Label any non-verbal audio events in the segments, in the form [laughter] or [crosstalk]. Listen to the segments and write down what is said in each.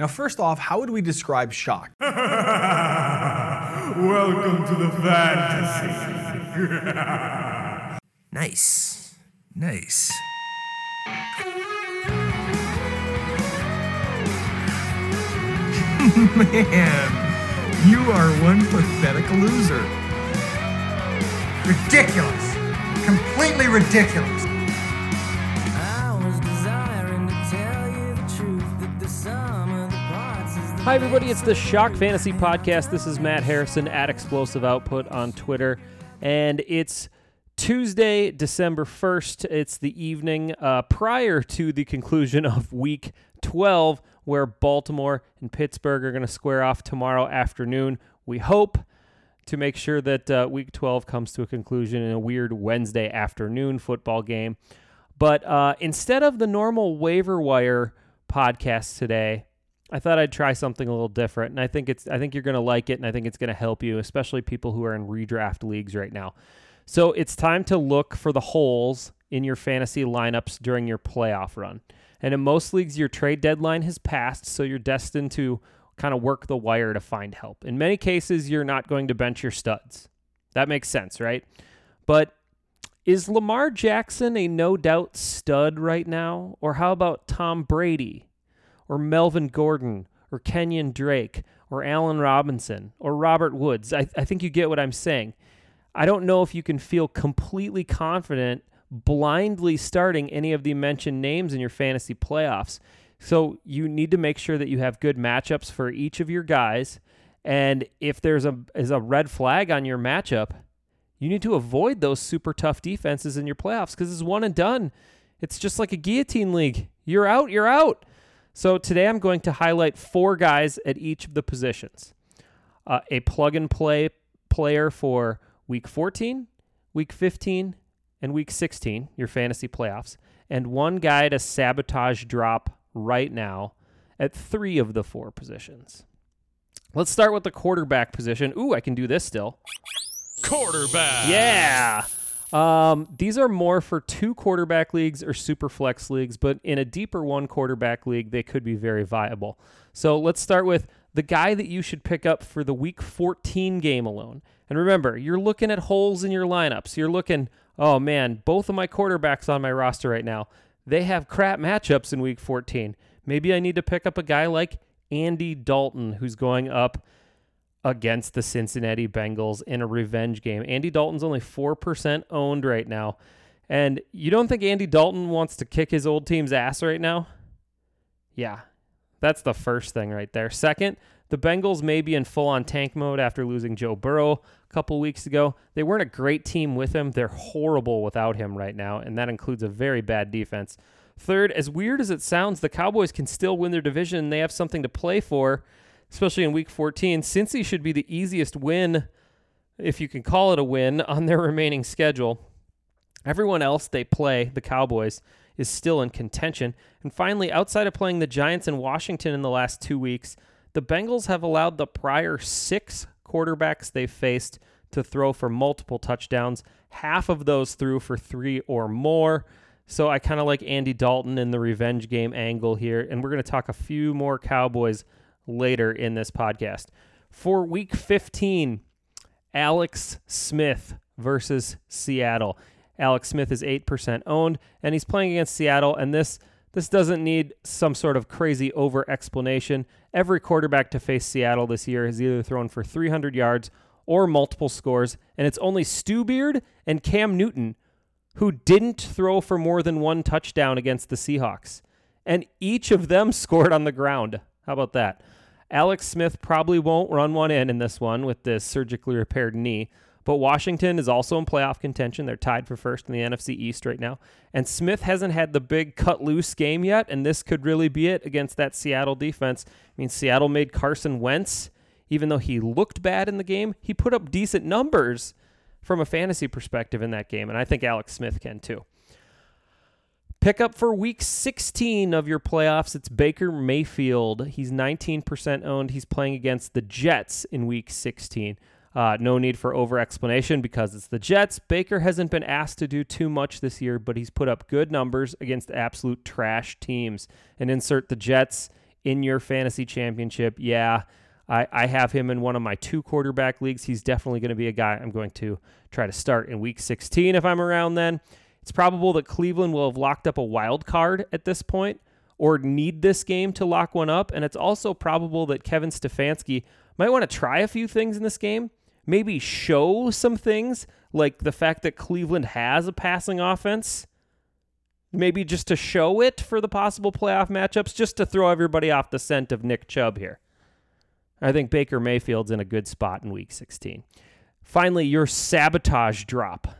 Now, first off, how would we describe shock? [laughs] Welcome to the fantasy. [laughs] Nice. Nice. [laughs] Man, you are one pathetic loser. Ridiculous. Completely ridiculous. Hi, everybody. It's the Shock Fantasy Podcast. This is Matt Harrison at Explosive Output on Twitter. And it's Tuesday, December 1st. It's the evening uh, prior to the conclusion of week 12, where Baltimore and Pittsburgh are going to square off tomorrow afternoon. We hope to make sure that uh, week 12 comes to a conclusion in a weird Wednesday afternoon football game. But uh, instead of the normal waiver wire podcast today, I thought I'd try something a little different, and I think it's I think you're going to like it, and I think it's going to help you, especially people who are in redraft leagues right now. So it's time to look for the holes in your fantasy lineups during your playoff run. And in most leagues, your trade deadline has passed, so you're destined to kind of work the wire to find help. In many cases, you're not going to bench your studs. That makes sense, right? But is Lamar Jackson a no doubt stud right now? Or how about Tom Brady? Or Melvin Gordon? Or Kenyon Drake? Or Allen Robinson? Or Robert Woods? I, I think you get what I'm saying. I don't know if you can feel completely confident blindly starting any of the mentioned names in your fantasy playoffs. So you need to make sure that you have good matchups for each of your guys. And if there's a is a red flag on your matchup, you need to avoid those super tough defenses in your playoffs because it's one and done. It's just like a guillotine league. You're out, you're out. So today I'm going to highlight four guys at each of the positions. Uh, a plug and play player for week 14, week 15, and week 16, your fantasy playoffs, and one guy to sabotage drop right now at three of the four positions. Let's start with the quarterback position. Ooh, I can do this still. Quarterback. Yeah. Um, these are more for two quarterback leagues or super flex leagues, but in a deeper one quarterback league, they could be very viable. So let's start with the guy that you should pick up for the week 14 game alone. And remember, you're looking at holes in your lineups. You're looking, oh man, both of my quarterbacks on my roster right now, they have crap matchups in week 14. Maybe I need to pick up a guy like Andy Dalton, who's going up against the Cincinnati Bengals in a revenge game. Andy Dalton's only 4% owned right now. And you don't think Andy Dalton wants to kick his old team's ass right now? Yeah, that's the first thing right there. Second, the Bengals may be in full on tank mode after losing Joe Burrow a couple weeks ago. They weren't a great team with him. They're horrible without him right now, and that includes a very bad defense. Third, as weird as it sounds, the Cowboys can still win their division. They have something to play for, especially in week 14. Cincy should be the easiest win, if you can call it a win, [laughs] on their remaining schedule. Everyone else they play, the Cowboys, is still in contention. And finally, outside of playing the Giants and Washington in the last two weeks, the Bengals have allowed the prior six quarterbacks they've faced to throw for multiple touchdowns. Half of those threw for three or more. So I kind of like Andy Dalton in the revenge game angle here. And we're going to talk a few more Cowboys later in this podcast. For week 15, Alex Smith versus Seattle. Alex Smith is 8% owned, and he's playing against Seattle. And this this doesn't need some sort of crazy over explanation. Every quarterback to face Seattle this year has either thrown for 300 yards or multiple scores, and it's only Stu Beard and Cam Newton who didn't throw for more than one touchdown against the Seahawks. And each of them [laughs] scored on the ground. How about that? Alex Smith probably won't run one in in this one with this surgically repaired knee. But Washington is also in playoff contention. They're tied for first in the NFC East right now. And Smith hasn't had the big cut loose game yet, and this could really be it against that Seattle defense. I mean, Seattle made Carson Wentz, even though he looked bad in the game, he put up decent numbers from a fantasy perspective in that game, and I think Alex Smith can too. Pick up for week 16 of your playoffs. It's Baker Mayfield. He's 19% owned. He's playing against the Jets in week 16. Uh, no need for over explanation because it's the Jets. Baker hasn't been asked to do too much this year, but he's put up good numbers against absolute trash teams. And insert the Jets in your fantasy championship, yeah, I, I have him in one of my two quarterback leagues. He's definitely going to be a guy I'm going to try to start in week 16 if I'm around then. It's probable that Cleveland will have locked up a wild card at this point or need this game to lock one up. And it's also probable that Kevin Stefanski might want to try a few things in this game, maybe show some things like the fact that Cleveland has a passing offense. Maybe just to show it for the possible playoff matchups, just to throw everybody off the scent of Nick Chubb here. I think Baker Mayfield's in a good spot in week 16. Finally, your sabotage drop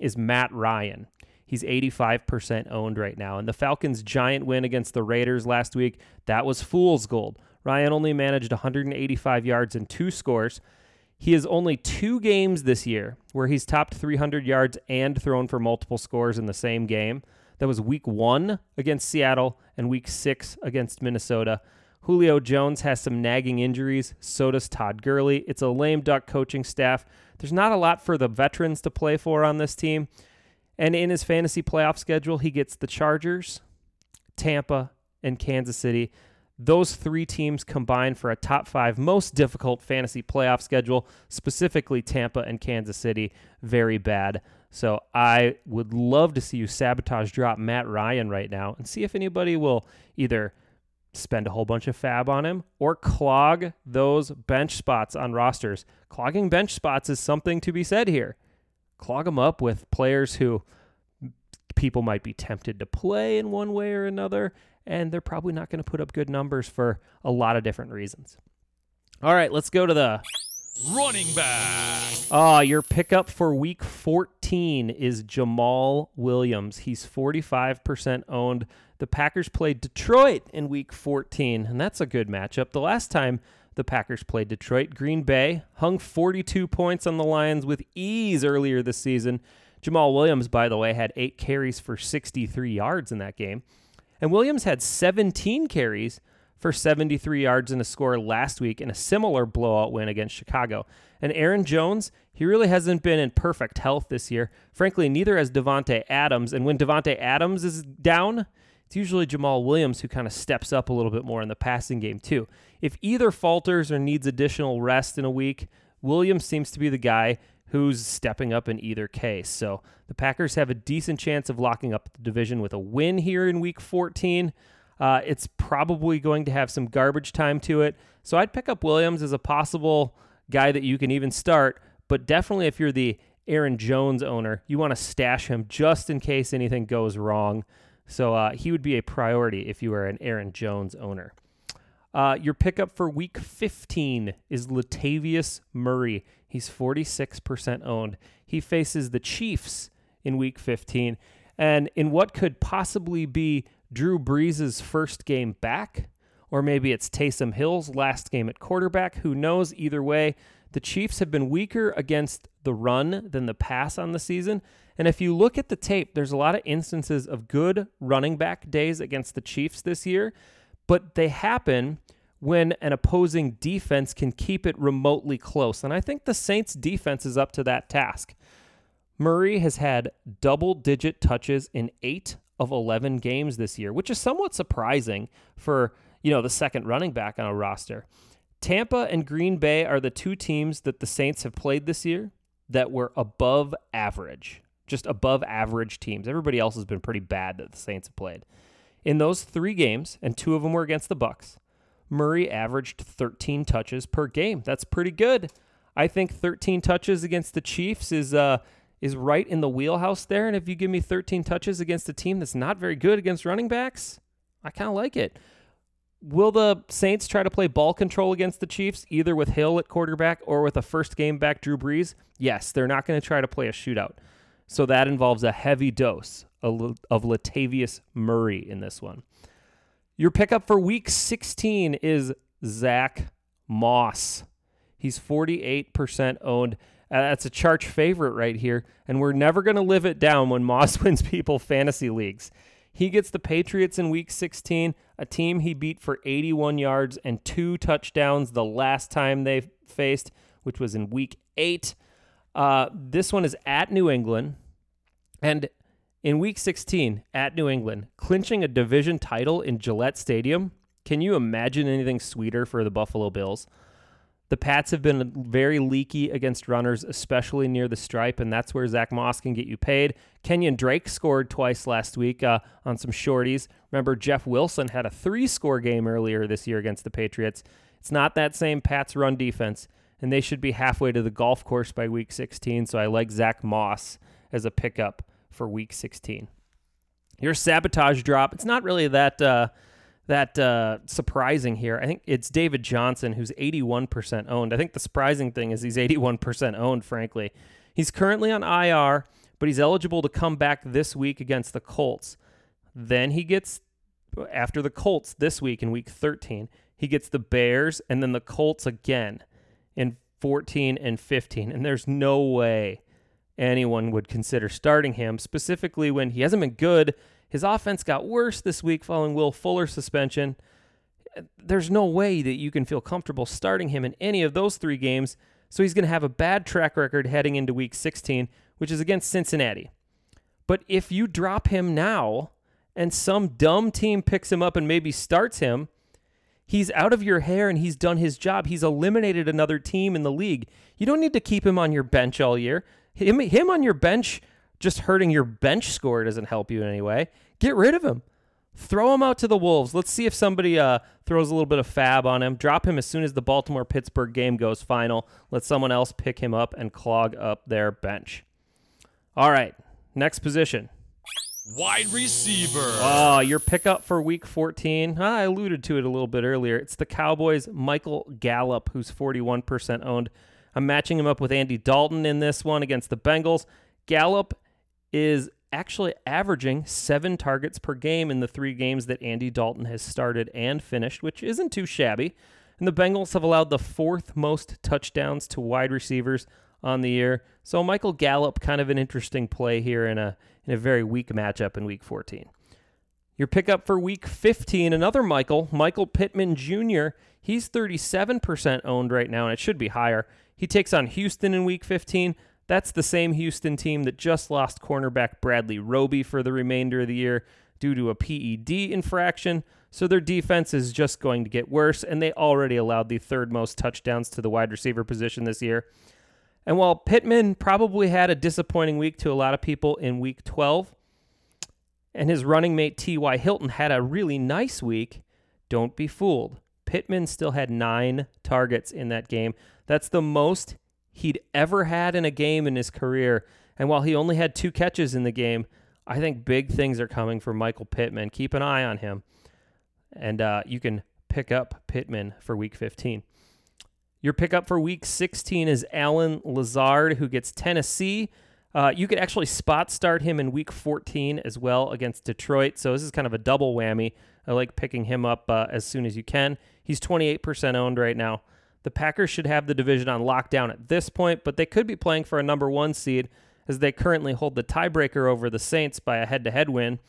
is Matt Ryan. He's 85% owned right now. And the Falcons' giant win against the Raiders last week, that was fool's gold. Ryan only managed 185 yards and two scores. He has only two games this year where he's topped 300 yards and thrown for multiple scores in the same game. That was week one against Seattle and week six against Minnesota. Julio Jones has some nagging injuries. So does Todd Gurley. It's a lame duck coaching staff. There's not a lot for the veterans to play for on this team. And in his fantasy playoff schedule, he gets the Chargers, Tampa, and Kansas City. Those three teams combine for a top five most difficult fantasy playoff schedule, specifically Tampa and Kansas City. Very bad. So I would love to see you sabotage drop Matt Ryan right now and see if anybody will either spend a whole bunch of FAAB on him or clog those bench spots on rosters. Clogging bench spots is something to be said here. Clog them up with players who people might be tempted to play in one way or another, and they're probably not going to put up good numbers for a lot of different reasons. All right, let's go to the Running back. Ah, your pickup for week 14 is Jamaal Williams. He's 45% owned. The Packers played Detroit in week 14, and that's a good matchup. The last time the Packers played Detroit, Green Bay hung 42 points on the Lions with ease earlier this season. Jamaal Williams, by the way, had eight carries for 63 yards in that game. And Williams had 17 carries for 73 yards and a score last week in a similar blowout win against Chicago. And Aaron Jones, he really hasn't been in perfect health this year. Frankly, neither has Davante Adams. And when Davante Adams is down, it's usually Jamaal Williams who kind of steps up a little bit more in the passing game, too. If either falters or needs additional rest in a week, Williams seems to be the guy who's stepping up in either case. So the Packers have a decent chance of locking up the division with a win here in week 14. Uh, it's probably going to have some garbage time to it. So I'd pick up Williams as a possible guy that you can even start. But definitely, if you're the Aaron Jones owner, you want to stash him just in case anything goes wrong. So uh, he would be a priority if you were an Aaron Jones owner. Uh, your pickup for week 15 is Latavius Murray. He's 46% owned. He faces the Chiefs in week 15. And in what could possibly be Drew Brees' first game back, or maybe it's Taysom Hill's last game at quarterback. Who knows? Either way, the Chiefs have been weaker against the run than the pass on the season. And if you look at the tape, there's a lot of instances of good running back days against the Chiefs this year, but they happen when an opposing defense can keep it remotely close. And I think the Saints defense is up to that task. Murray has had double digit touches in eight of 11 games this year, which is somewhat surprising for, you know, the second running back on a roster. Tampa and Green Bay are the two teams that the Saints have played this year that were above average, just above average teams. Everybody else has been pretty bad that the Saints have played. In those 3 games, and two of them were against the Bucs, Murray averaged 13 touches per game. That's pretty good. I think 13 touches against the Chiefs is uh is right in the wheelhouse there. And if you give me 13 touches against a team that's not very good against running backs, I kind of like it. Will the Saints try to play ball control against the Chiefs, either with Hill at quarterback or with a first game back Drew Brees? Yes, they're not going to try to play a shootout. So that involves a heavy dose of Latavius Murray in this one. Your pickup for week 16 is Zack Moss. He's 48% owned. Uh, that's a Charch favorite right here, and we're never going to live it down when Moss [laughs] wins people fantasy leagues. He gets the Patriots in week 16, a team he beat for 81 yards and two touchdowns the last time they faced, which was in week 8. Uh, this one is at New England, and in week 16 at New England, clinching a division title in Gillette Stadium Can you imagine anything sweeter for the Buffalo Bills? The Pats have been very leaky against runners, especially near the stripe, and that's where Zack Moss can get you paid. Kenyon Drake scored twice last week uh, on some shorties. Remember, Jeff Wilson had a three score game earlier this year against the Patriots. It's not that same Pats run defense, and they should be halfway to the golf course by week 16, so I like Zack Moss as a pickup for week 16. Your sabotage drop, it's not really that. Uh, that uh, surprising here. I think it's David Johnson who's 81% owned. I think the surprising thing is he's 81% owned, frankly. He's currently on IR, but he's eligible to come back this week against the Colts. Then he gets, after the Colts this week in week 13, he gets the Bears and then the Colts again in 14 and 15. And there's no way anyone would consider starting him, specifically when he hasn't been good his offense got worse this week following Will Fuller's suspension. There's no way that you can feel comfortable starting him in any of those three games, so he's going to have a bad track record heading into week 16, which is against Cincinnati. But if you drop him now and some dumb team picks him up and maybe starts him, he's out of your hair and he's done his job. He's eliminated another team in the league. You don't need to keep him on your bench all year. Him, him on your bench just hurting your bench score doesn't help you in any way. Get rid of him. Throw him out to the Wolves. Let's see if somebody uh, throws a little bit of FAAB on him. Drop him as soon as the Baltimore Pittsburgh game goes final. Let someone else pick him up and clog up their bench. All right, next position. Wide receiver. Oh, your pickup for week 14. I alluded to it a little bit earlier. It's the Cowboys' Michael Gallup, who's 41% owned. I'm matching him up with Andy Dalton in this one against the Bengals. Gallup is actually averaging seven targets per game in the three games that Andy Dalton has started and finished, which isn't too shabby. And the Bengals have allowed the fourth most touchdowns to wide receivers on the year. So Michael Gallup, kind of an interesting play here in a in a very weak matchup in Week 14. Your pickup for Week 15, another Michael, Michael Pittman Jr. He's 37% owned right now, and it should be higher. He takes on Houston in Week 15. That's the same Houston team that just lost cornerback Bradley Roby for the remainder of the year due to a PED infraction. So their defense is just going to get worse, and they already allowed the third most touchdowns to the wide receiver position this year. And while Pittman probably had a disappointing week to a lot of people in week 12, and his running mate T.Y. Hilton had a really nice week, don't be fooled. Pittman still had nine targets in that game. That's the most he'd ever had in a game in his career. And while he only had two catches in the game, I think big things are coming for Michael Pittman. Keep an eye on him. And uh, you can pick up Pittman for week 15. Your pickup for week 16 is Allen Lazard, who gets Tennessee. Uh, you could actually spot start him in week 14 as well against Detroit. So this is kind of a double whammy. I like picking him up uh, as soon as you can. He's 28% owned right now. The Packers should have the division on lockdown at this point, but they could be playing for a number one seed as they currently hold the tiebreaker over the Saints by a head to head win.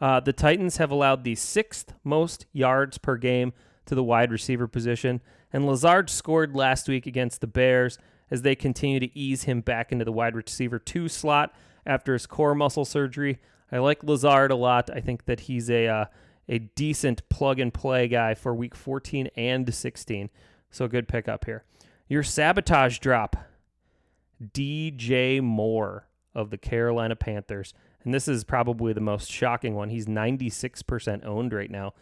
Uh, the Titans have allowed the sixth most yards per game to the wide receiver position, and Lazard scored last week against the Bears as they continue to ease him back into the wide receiver two slot after his core muscle surgery. I like Lazard a lot. I think that he's a uh, a decent plug and play guy for week 14 and 16. So good pickup here. Your sabotage drop, DJ Moore of the Carolina Panthers. And this is probably the most shocking one. He's 96% owned right now.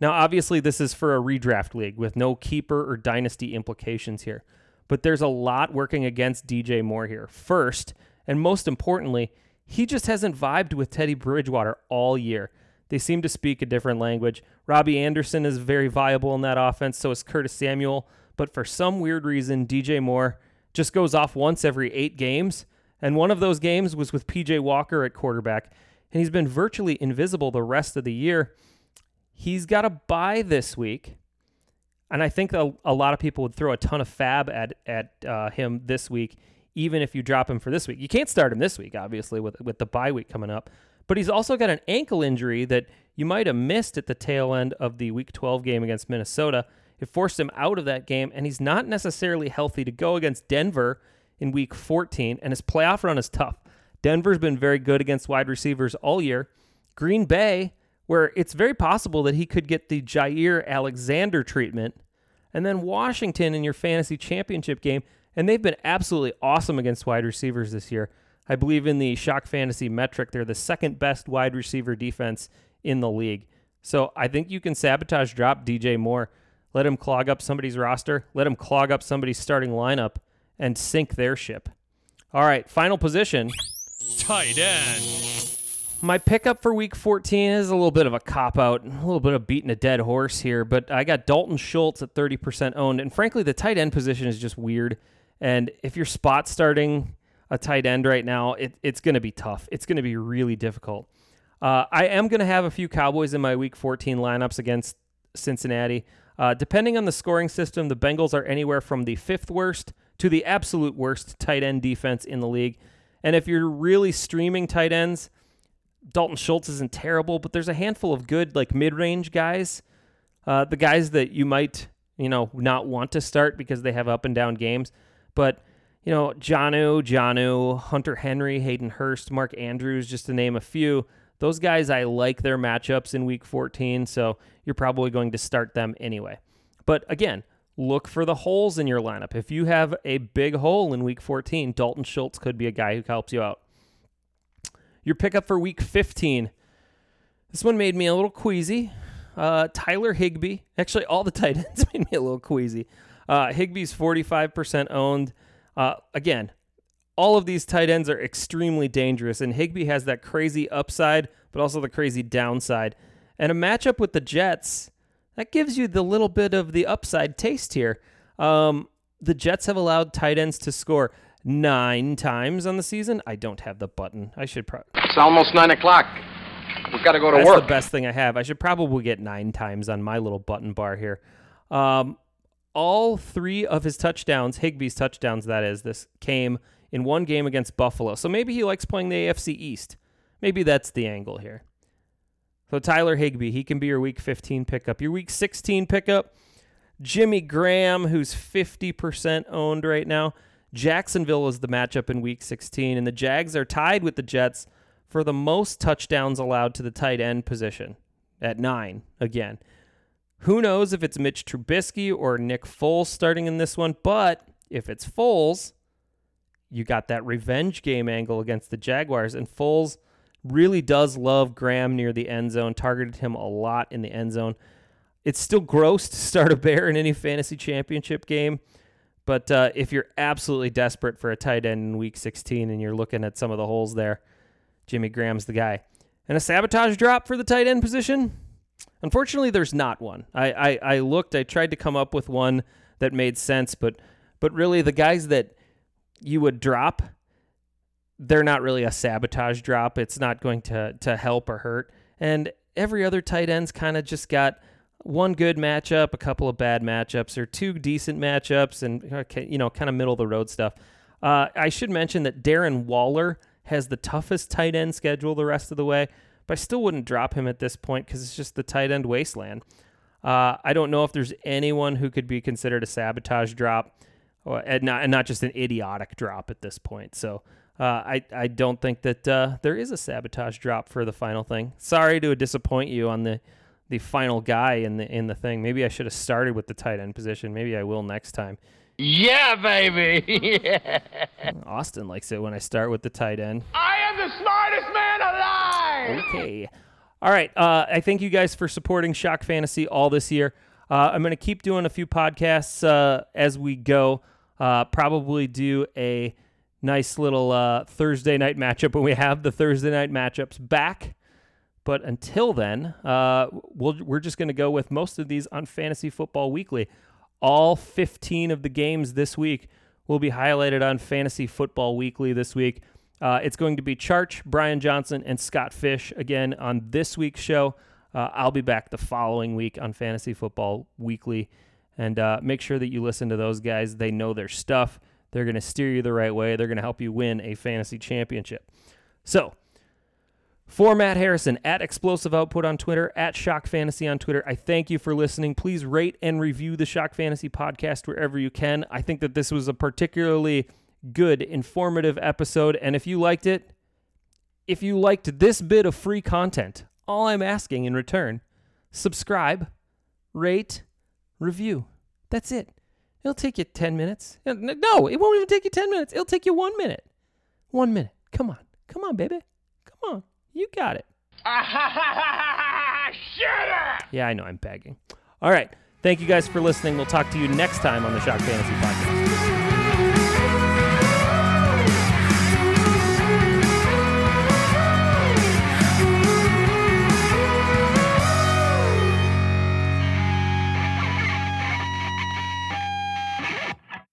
Now, obviously, this is for a redraft league with no keeper or dynasty implications here. But there's a lot working against DJ Moore here. First, and most importantly, he just hasn't vibed with Teddy Bridgewater all year. They seem to speak a different language. Robbie Anderson is very viable in that offense, so is Curtis Samuel. But for some weird reason, DJ Moore just goes off once every eight games. And one of those games was with PJ Walker at quarterback. And he's been virtually invisible the rest of the year. He's got a bye this week. And I think a, a lot of people would throw a ton of FAAB at, at uh, him this week, even if you drop him for this week. You can't start him this week, obviously, with, with the bye week coming up. But he's also got an ankle injury that you might have missed at the tail end of the Week 12 game against Minnesota. It forced him out of that game, and he's not necessarily healthy to go against Denver in Week 14, and his playoff run is tough. Denver's been very good against wide receivers all year. Green Bay, where it's very possible that he could get the Jaire Alexander treatment and then Washington in your fantasy championship game. And they've been absolutely awesome against wide receivers this year. I believe in the shock fantasy metric, they're the second best wide receiver defense in the league. So I think you can sabotage drop DJ Moore, let him clog up somebody's roster, let him clog up somebody's starting lineup, and sink their ship. All right, final position. Tight end. My pickup for week 14 is a little bit of a cop out, a little bit of beating a dead horse here, but I got Dalton Schultz at 30% owned. And frankly, the tight end position is just weird. And if you're spot starting a tight end right now, it, it's going to be tough. It's going to be really difficult. Uh, I am going to have a few Cowboys in my week 14 lineups against Cincinnati. Uh, depending on the scoring system, the Bengals are anywhere from the fifth worst to the absolute worst tight end defense in the league. And if you're really streaming tight ends, Dalton Schultz isn't terrible, but there's a handful of good like mid-range guys. Uh, the guys that you might you know not want to start because they have up and down games, but you know Jonnu, Jonnu, Hunter Henry, Hayden Hurst, Mark Andrews, just to name a few. Those guys I like their matchups in Week 14, so you're probably going to start them anyway. But again, look for the holes in your lineup. If you have a big hole in Week 14, Dalton Schultz could be a guy who helps you out. Your pickup for week 15. This one made me a little queasy. Uh, Tyler Higbee. Actually, all the [laughs] tight ends made me a little queasy. Uh, Higbee's 45% owned. Uh, again, all of these tight ends are extremely dangerous, and Higbee has that crazy upside, but also the crazy downside. And a matchup with the Jets, that gives you the little bit of the upside taste here. Um, the Jets have allowed tight ends to score nine times on the season. I don't have the button. I should probably. It's almost nine o'clock. We've got to go to That's work. That's the best thing I have. I should probably get nine times on my little button bar here. Um, all three of his touchdowns, Higbee's touchdowns, that is, this came in one game against Buffalo. So maybe he likes playing the AFC East. Maybe that's the angle here. So Tyler Higbee, he can be your week 15 pickup. Your week 16 pickup, Jimmy Graham, who's 50% owned right now. Jacksonville is the matchup in week 16, and the Jags are tied with the Jets for the most touchdowns allowed to the tight end position at nine again. Who knows if it's Mitch Trubisky or Nick Foles starting in this one, but if it's Foles, you got that revenge game angle against the Jaguars, and Foles really does love Graham near the end zone, targeted him a lot in the end zone. It's still gross to start a Bear in any fantasy championship game. But uh, if you're absolutely desperate for a tight end in week 16 and you're looking at some of the holes there, Jimmy Graham's the guy. And a sabotage drop for the tight end position? Unfortunately, there's not one. I, I, I looked, I tried to come up with one that made sense, but but really the guys that you would drop, they're not really a sabotage drop. It's not going to to help or hurt. And every other tight end's kind of just got one good matchup, a couple of bad matchups, or two decent matchups, and you know, kind of middle of the road stuff. Uh, I should mention that Darren Waller has the toughest tight end schedule the rest of the way, but I still wouldn't drop him at this point because it's just the tight end wasteland. Uh, I don't know if there's anyone who could be considered a sabotage drop, or, and not and not just an idiotic drop at this point. So. Uh, I, I don't think that uh, there is a sabotage drop for the final thing. Sorry to disappoint you on the the final guy in the in the thing. Maybe I should have started with the tight end position. Maybe I will next time. Yeah, baby. yeah. [laughs] Austin likes it when I start with the tight end. I am the smartest man. Okay. All right. Uh, I thank you guys for supporting Shock Fantasy all this year. Uh, I'm going to keep doing a few podcasts uh, as we go. Uh, probably do a nice little uh, Thursday night matchup when we have the Thursday night matchups back. But until then, uh, we'll, we're just going to go with most of these on Fantasy Football Weekly. All 15 of the games this week will be highlighted on Fantasy Football Weekly this week. Uh, it's going to be Charch, Brian Johnson, and Scott Fish again on this week's show. Uh, I'll be back the following week on Fantasy Football Weekly. And uh, make sure that you listen to those guys. They know their stuff. They're going to steer you the right way. They're going to help you win a fantasy championship. So, for Matt Harrison, at Explosive Output on Twitter, at Shock Fantasy on Twitter, I thank you for listening. Please rate and review the Shock Fantasy podcast wherever you can. I think that this was a particularly good, informative episode. And if you liked it, if you liked this bit of free content, all I'm asking in return. Subscribe, rate, review. That's it. It'll take you 10 minutes. No, it won't even take you 10 minutes. It'll take you one minute. One minute. Come on. Come on, baby. Come on. You got it. [laughs] Shut up! Yeah, I know I'm begging. All right. Thank you guys for listening. We'll talk to you next time on the Shock Fantasy Podcast.